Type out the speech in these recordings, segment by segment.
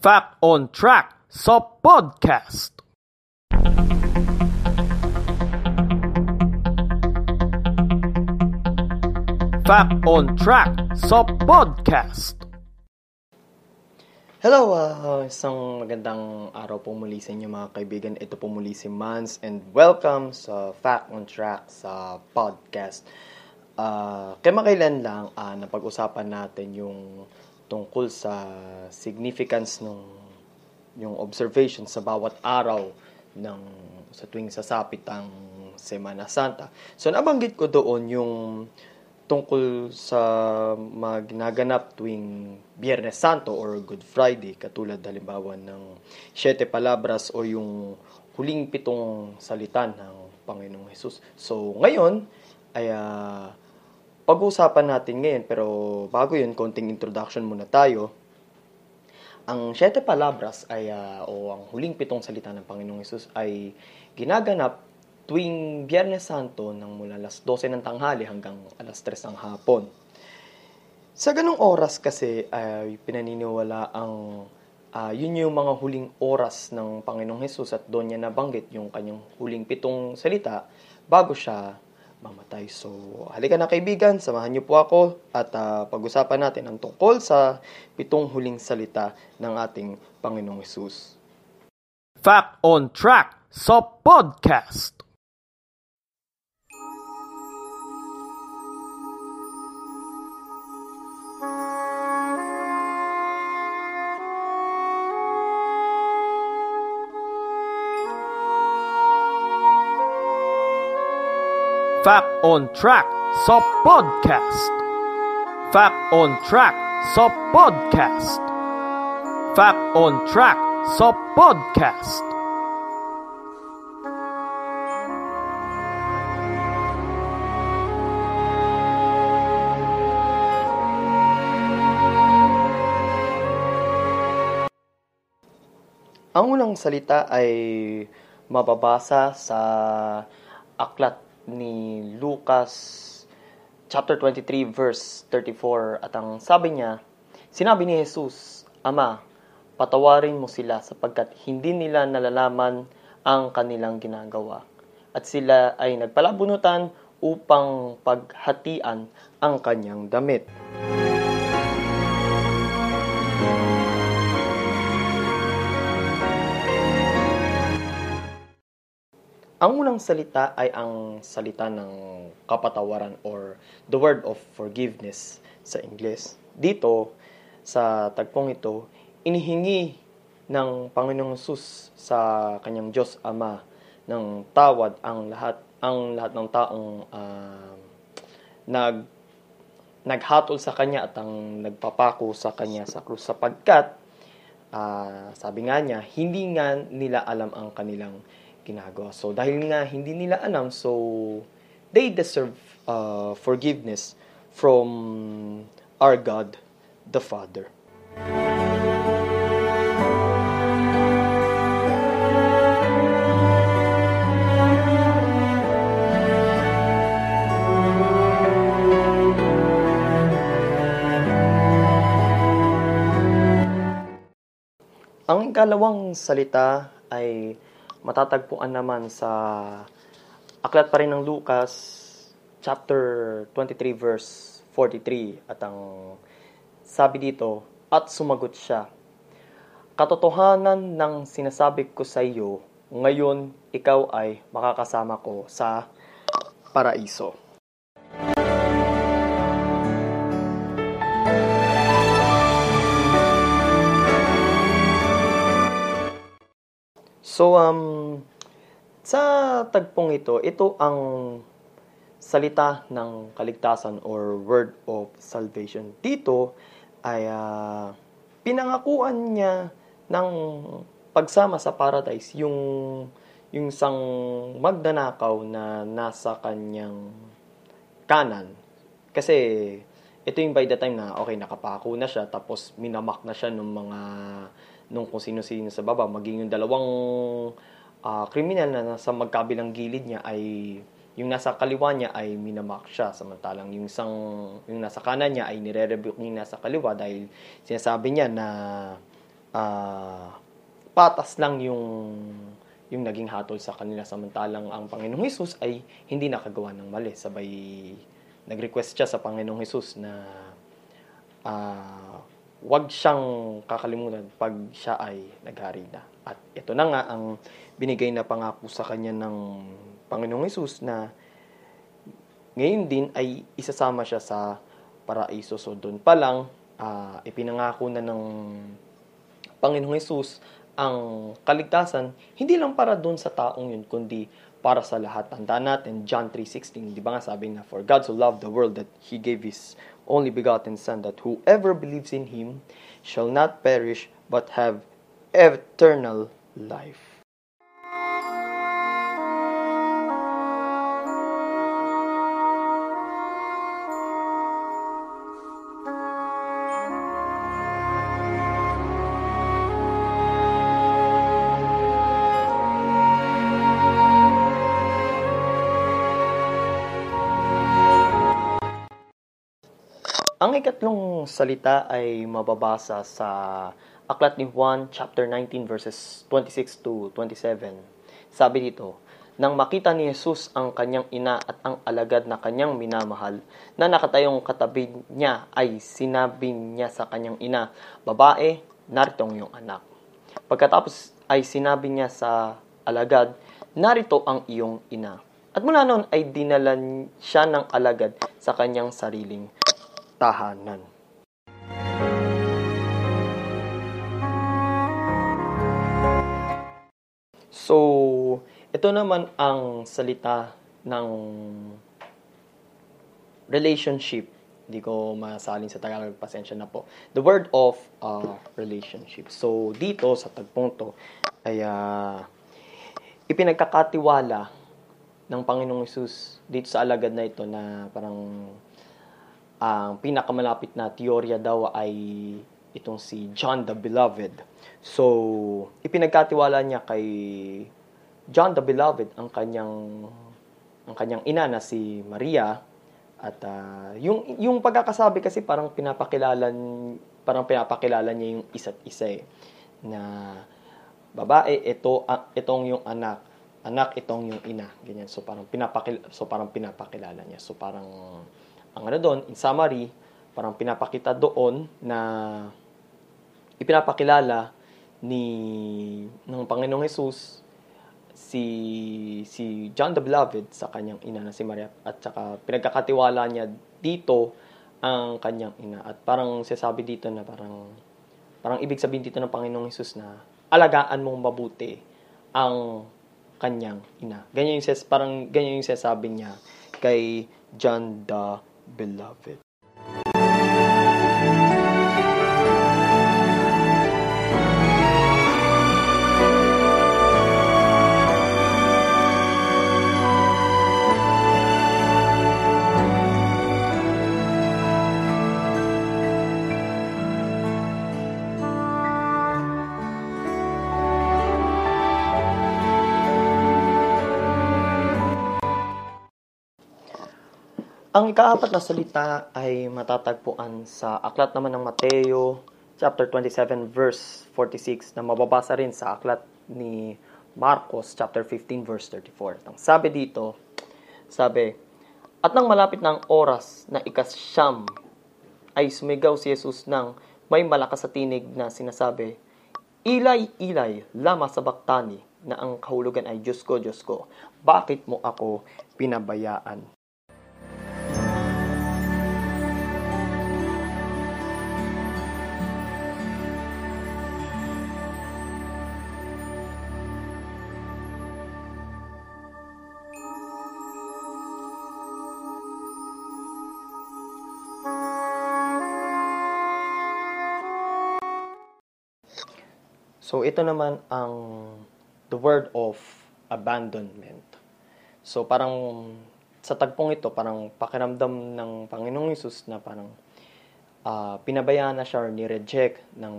Fact on Track sa podcast. Fact on Track sa podcast. Hello, uh, isang magandang araw po muli sa inyo mga kaibigan. Ito po muli si Mans and welcome sa Fact on Track sa podcast. Uh, kamakailan lang uh, napag-usapan natin yung tungkol sa significance ng yung observation sa bawat araw ng sa tuwing sasapit ang Semana Santa. So nabanggit ko doon yung tungkol sa mga tuwing Biyernes Santo or Good Friday, katulad halimbawa ng Siete Palabras o yung huling pitong salita ng Panginoong Hesus. So, ngayon, ay uh, pag-uusapan natin ngayon, pero bago yun, konting introduction muna tayo. Ang Siete Palabras ay, uh, o ang huling pitong salita ng Panginoong Hesus ay ginaganap tuwing Biyernes Santo ng mula alas 12 ng tanghali hanggang alas 3 ng hapon. Sa ganong oras kasi ay pinaniniwala ang uh, yun yung mga huling oras ng Panginoong Hesus at doon niya nabanggit yung kanyang huling pitong salita bago siya mamatay. So, halika na kaibigan, samahan niyo po ako at uh, pag-usapan natin ang tungkol sa pitong huling salita ng ating Panginoong Hesus. Fact on Track sa podcast. Fact on Track sa podcast. Fact on Track sa podcast. Fact on Track sa podcast. Ang unang salita ay mababasa sa aklat ni Lucas chapter 23 verse 34 at ang sabi niya, sinabi ni Jesus, Ama, patawarin mo sila sapagkat hindi nila nalalaman ang kanilang ginagawa. At sila ay nagpalabunutan upang paghatian ang kanyang damit. Ang unang salita ay ang salita ng kapatawaran or the word of forgiveness sa Ingles. Dito, sa tagpong ito, inihingi ng Panginoong Sus sa kanyang Diyos Ama ng tawad ang lahat ang lahat ng taong uh, nag naghatol sa kanya at ang nagpapako sa kanya sa krus sapagkat uh, sabi nga niya hindi nga nila alam ang kanilang ginagawa. So, dahil nga hindi nila alam, so they deserve uh, forgiveness from our God, the Father. Ang ikalawang salita ay matatagpuan naman sa aklat pa rin ng Lucas chapter 23 verse 43 at ang sabi dito at sumagot siya Katotohanan ng sinasabi ko sa iyo ngayon ikaw ay makakasama ko sa paraiso. So, um, sa tagpong ito, ito ang salita ng kaligtasan or word of salvation. Dito ay uh, pinangakuan niya ng pagsama sa paradise yung yung isang magdanakaw na nasa kanyang kanan. Kasi ito yung by the time na okay nakapako na siya tapos minamak na siya ng mga nung kung sino-sino sa baba, maging yung dalawang uh, kriminal na nasa magkabilang gilid niya ay yung nasa kaliwa niya ay minamak siya samantalang yung isang yung nasa kanan niya ay nire-rebuke yung nasa kaliwa dahil sinasabi niya na uh, patas lang yung yung naging hatol sa kanila samantalang ang Panginoong Hesus ay hindi nakagawa ng mali. Sabay nag-request siya sa Panginoong Hesus na uh, wag siyang kakalimutan pag siya ay naghari na. At ito na nga ang binigay na pangako sa kanya ng Panginoong Hesus na ngayon din ay isasama siya sa paraiso. So doon pa lang, uh, ipinangako na ng Panginoong Hesus ang kaligtasan, hindi lang para doon sa taong yun, kundi para sa lahat. Tandaan natin, John 3.16, di ba nga sabi na, For God so loved the world that He gave His only begotten Son, that whoever believes in Him shall not perish, but have eternal life. Ang ikatlong salita ay mababasa sa Aklat ni Juan chapter 19 verses 26 to 27. Sabi dito, nang makita ni Jesus ang kanyang ina at ang alagad na kanyang minamahal, na nakatayong katabi niya ay sinabi niya sa kanyang ina, Babae, narito ang iyong anak. Pagkatapos ay sinabi niya sa alagad, Narito ang iyong ina. At mula noon ay dinala siya ng alagad sa kanyang sariling tahanan. So, ito naman ang salita ng relationship. Hindi ko masalin sa Tagalog, pasensya na po. The word of uh, relationship. So, dito sa tagpong ay uh, ipinagkakatiwala ng Panginoong Isus dito sa alagad na ito na parang ang pinakamalapit na teorya daw ay itong si John the Beloved. So, ipinagkatiwala niya kay John the Beloved ang kanyang ang kanyang ina na si Maria. At uh, yung yung pagkakasabi kasi parang pinapakilala parang pinapakilala niya yung isa't isa eh, na babae ito uh, itong yung anak anak itong yung ina ganyan. So parang pinapakil so parang pinapakilala niya. So parang ang ano doon, in summary, parang pinapakita doon na ipinapakilala ni ng Panginoong Hesus si si John the Beloved sa kanyang ina na si Maria at saka pinagkakatiwala niya dito ang kanyang ina at parang sinasabi dito na parang parang ibig sabihin dito ng Panginoong Hesus na alagaan mong mabuti ang kanyang ina. Ganyan yung parang ganyan yung sinasabi niya kay John the beloved. Ang ikaapat na salita ay matatagpuan sa aklat naman ng Mateo chapter 27 verse 46 na mababasa rin sa aklat ni Marcos chapter 15 verse 34. Ang sabi dito, sabi, At nang malapit ng oras na ikasyam ay sumigaw si Jesus ng may malakas sa tinig na sinasabi, Ilay, ilay, lama sa baktani, na ang kahulugan ay Diyos ko, Diyos ko, bakit mo ako pinabayaan? So, ito naman ang the word of abandonment. So, parang sa tagpong ito, parang pakiramdam ng Panginoong Isus na parang uh, pinabayaan na siya or ni-reject ng,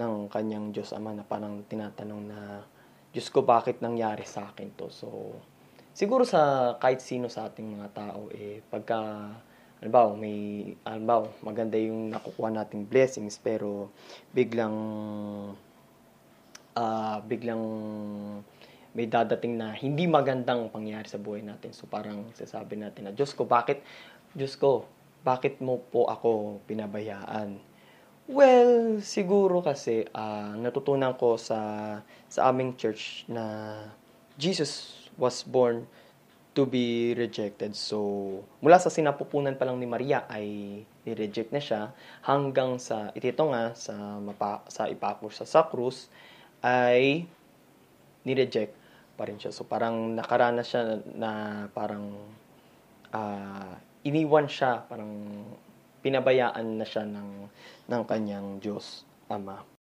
ng kanyang Diyos Ama na parang tinatanong na, Diyos ko, bakit nangyari sa akin to? So, siguro sa kahit sino sa ating mga tao, eh, pagka halimbawa, may, halimbawa, maganda yung nakukuha nating blessings, pero biglang, uh, biglang may dadating na hindi magandang pangyayari sa buhay natin. So parang sasabi natin na, Diyos ko, bakit, Diyos ko, bakit mo po ako pinabayaan? Well, siguro kasi uh, natutunan ko sa sa aming church na Jesus was born to be rejected. So, mula sa sinapupunan pa lang ni Maria ay ni-reject na siya hanggang sa ito nga sa mapa, sa ipako sa sa krus ay ni-reject pa rin siya. So, parang nakaranas siya na parang uh, iniwan siya, parang pinabayaan na siya ng, ng kanyang Diyos Ama.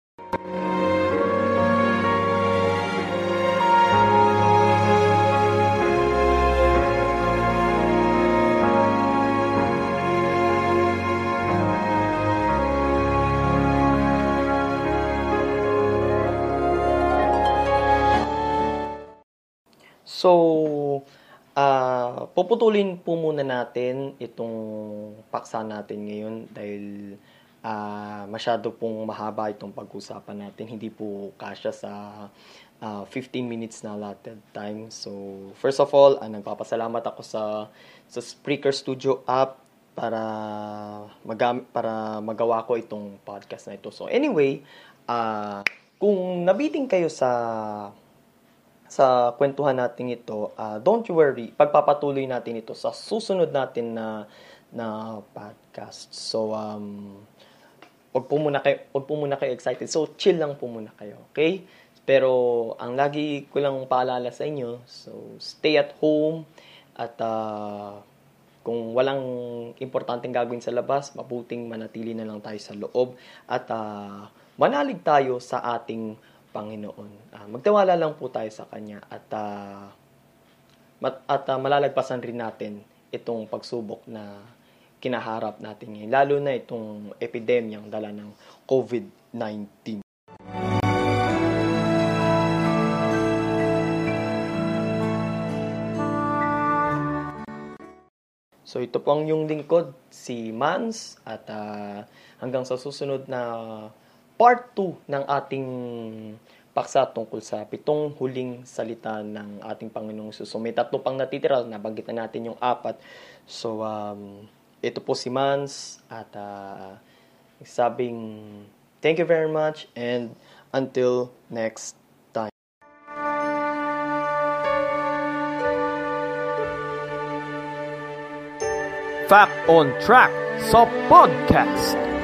So, uh, puputulin po muna natin itong paksa natin ngayon dahil uh, masyado pong mahaba itong pag-usapan natin. Hindi po kasya sa uh, 15 minutes na allotted time. So, first of all, uh, nagpapasalamat ako sa sa Spreaker Studio app para magam para magawa ko itong podcast na ito. So, anyway, uh, kung nabiting kayo sa sa kwentuhan natin ito, uh, don't you worry, pagpapatuloy natin ito sa susunod natin na na podcast. So um wag po muna kayo, wag po muna kayo excited. So chill lang po muna kayo, okay? Pero ang lagi ko lang paalala sa inyo, so stay at home at uh, kung walang importanteng gagawin sa labas, mabuting manatili na lang tayo sa loob at uh, manalig tayo sa ating Panginoon. Uh, magtiwala lang po tayo sa Kanya at uh, at uh, malalagpasan rin natin itong pagsubok na kinaharap natin ngayon. Lalo na itong epidemyang dala ng COVID-19. So ito po ang yung lingkod, si Mans at uh, hanggang sa susunod na part 2 ng ating paksa tungkol sa pitong huling salita ng ating Panginoong Jesus. So may tatlo pang natitira, nabanggit na natin yung apat. So um, ito po si Mans at uh, sabing thank you very much and until next. Fact on Track sa podcast.